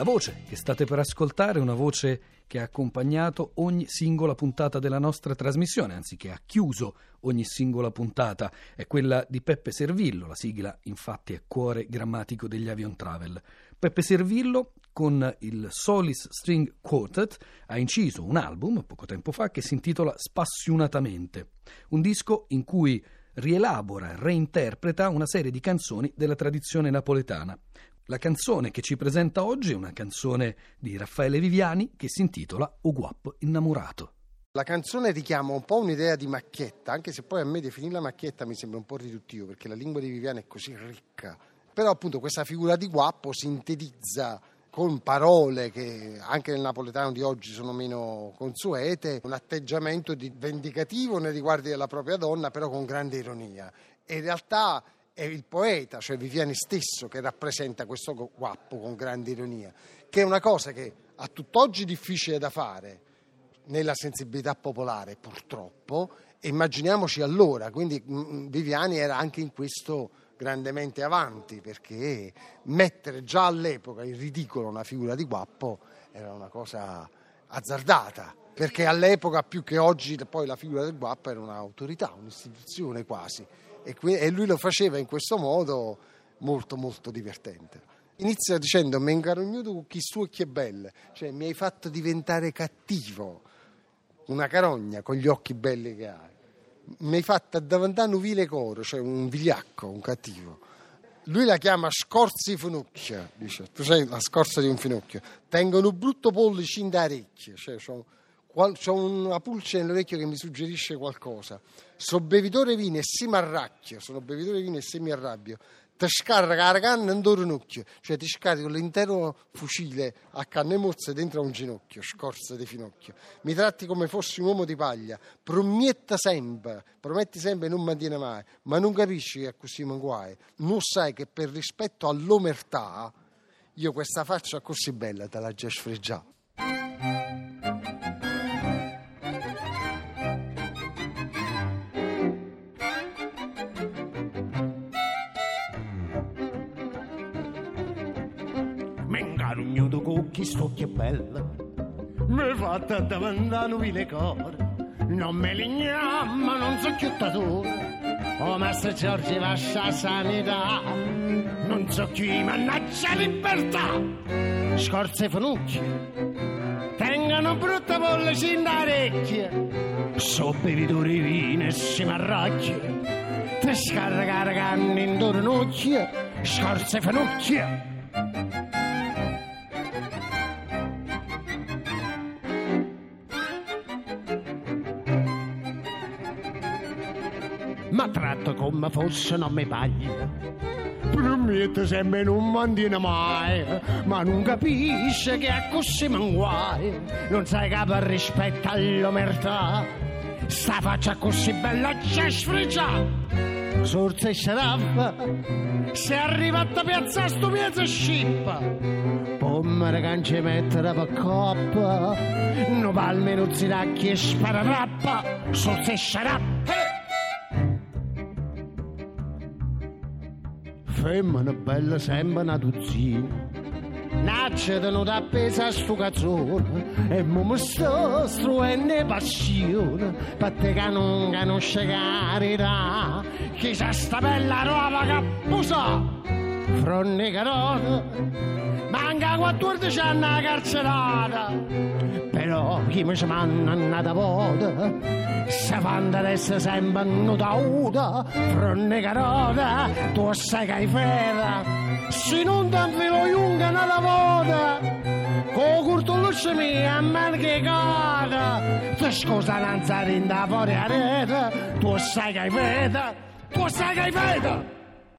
La voce che state per ascoltare è una voce che ha accompagnato ogni singola puntata della nostra trasmissione, anzi che ha chiuso ogni singola puntata, è quella di Peppe Servillo, la sigla infatti è cuore grammatico degli avion travel. Peppe Servillo con il Solis String Quartet ha inciso un album poco tempo fa che si intitola Spassionatamente, un disco in cui rielabora e reinterpreta una serie di canzoni della tradizione napoletana. La canzone che ci presenta oggi è una canzone di Raffaele Viviani che si intitola O guappo innamorato. La canzone richiama un po' un'idea di macchietta, anche se poi a me definirla macchietta mi sembra un po' riduttivo perché la lingua di Viviani è così ricca. Però appunto questa figura di guappo sintetizza con parole che anche nel napoletano di oggi sono meno consuete, un atteggiamento vendicativo nei riguardi della propria donna, però con grande ironia. E in realtà è il poeta, cioè Viviani stesso, che rappresenta questo guappo con grande ironia, che è una cosa che a tutt'oggi difficile da fare nella sensibilità popolare, purtroppo, immaginiamoci allora, quindi mm, mm, Viviani era anche in questo grandemente avanti perché mettere già all'epoca in ridicolo una figura di Guappo era una cosa azzardata perché all'epoca più che oggi poi la figura del Guappo era un'autorità, un'istituzione quasi e, qui, e lui lo faceva in questo modo molto molto divertente. Inizia dicendo mi ingarognuto con chi su e chi è belle, cioè mi hai fatto diventare cattivo, una carogna con gli occhi belli che hai mi hai fatto davantare un vile coro, cioè un vigliacco, un cattivo. Lui la chiama scorzi finocchia, dice, tu sai la scorza di un finocchio. Tengono brutto pollice in da orecchie, cioè c'ho, c'ho una pulce nell'orecchio che mi suggerisce qualcosa. Sono bevitore vino e si mi arracchio, sono bevitore vino e si mi arrabbio ti scarica la canna in ginocchio, cioè ti scarico l'intero fucile a canne mozze dentro a un ginocchio, scorza di finocchio. Mi tratti come fossi un uomo di paglia, prometta sempre, prometti sempre e non mantiene mai, ma non capisci che così manguai. Non sai che per rispetto all'omertà io questa faccia così bella te la già sfregiata. Chi sto che bella, mi fatta davanti vile core, non me li ma non so chiuttatore, oh Master Giorgi vascia sanità, non so chi mannaggia libertà, scorze fanucchi, tengano brutta bolle sin da orecchie, so bevitori vino e si marracchia, tre scaricare canne in tornocchie, scorze fanucchie. Ma tratto come fosse non mi paglia. Promette sempre non mantiene mai, ma non capisce che è così manguai. Non sai per rispetto all'omertà, sta faccia così bella c'è sfregiata. Sorza e sciaraffa, se arriva a piazza sto piazza scippa. Pommere che ci mettere per coppa, no palme non si racchi e sparatrappa. Sorza e sciaraffa. Femmina bella sembra una dozzina. Nasce tenuta appesa a sto cazzone e mo mi sto struendo passione per te che non conosce carità chissà sta bella roba che pusa fronne carota manca 14 anni a carcerata. Però chi mi ci manna annata vota se adesso sempre nuda fronne carota tu sai che hai fede. Se non ti infilo lunga nella vota con curtoluccio mia a me che cada ti scusa non sai da fuori a rete tu sai che hai fede tu sai che hai fede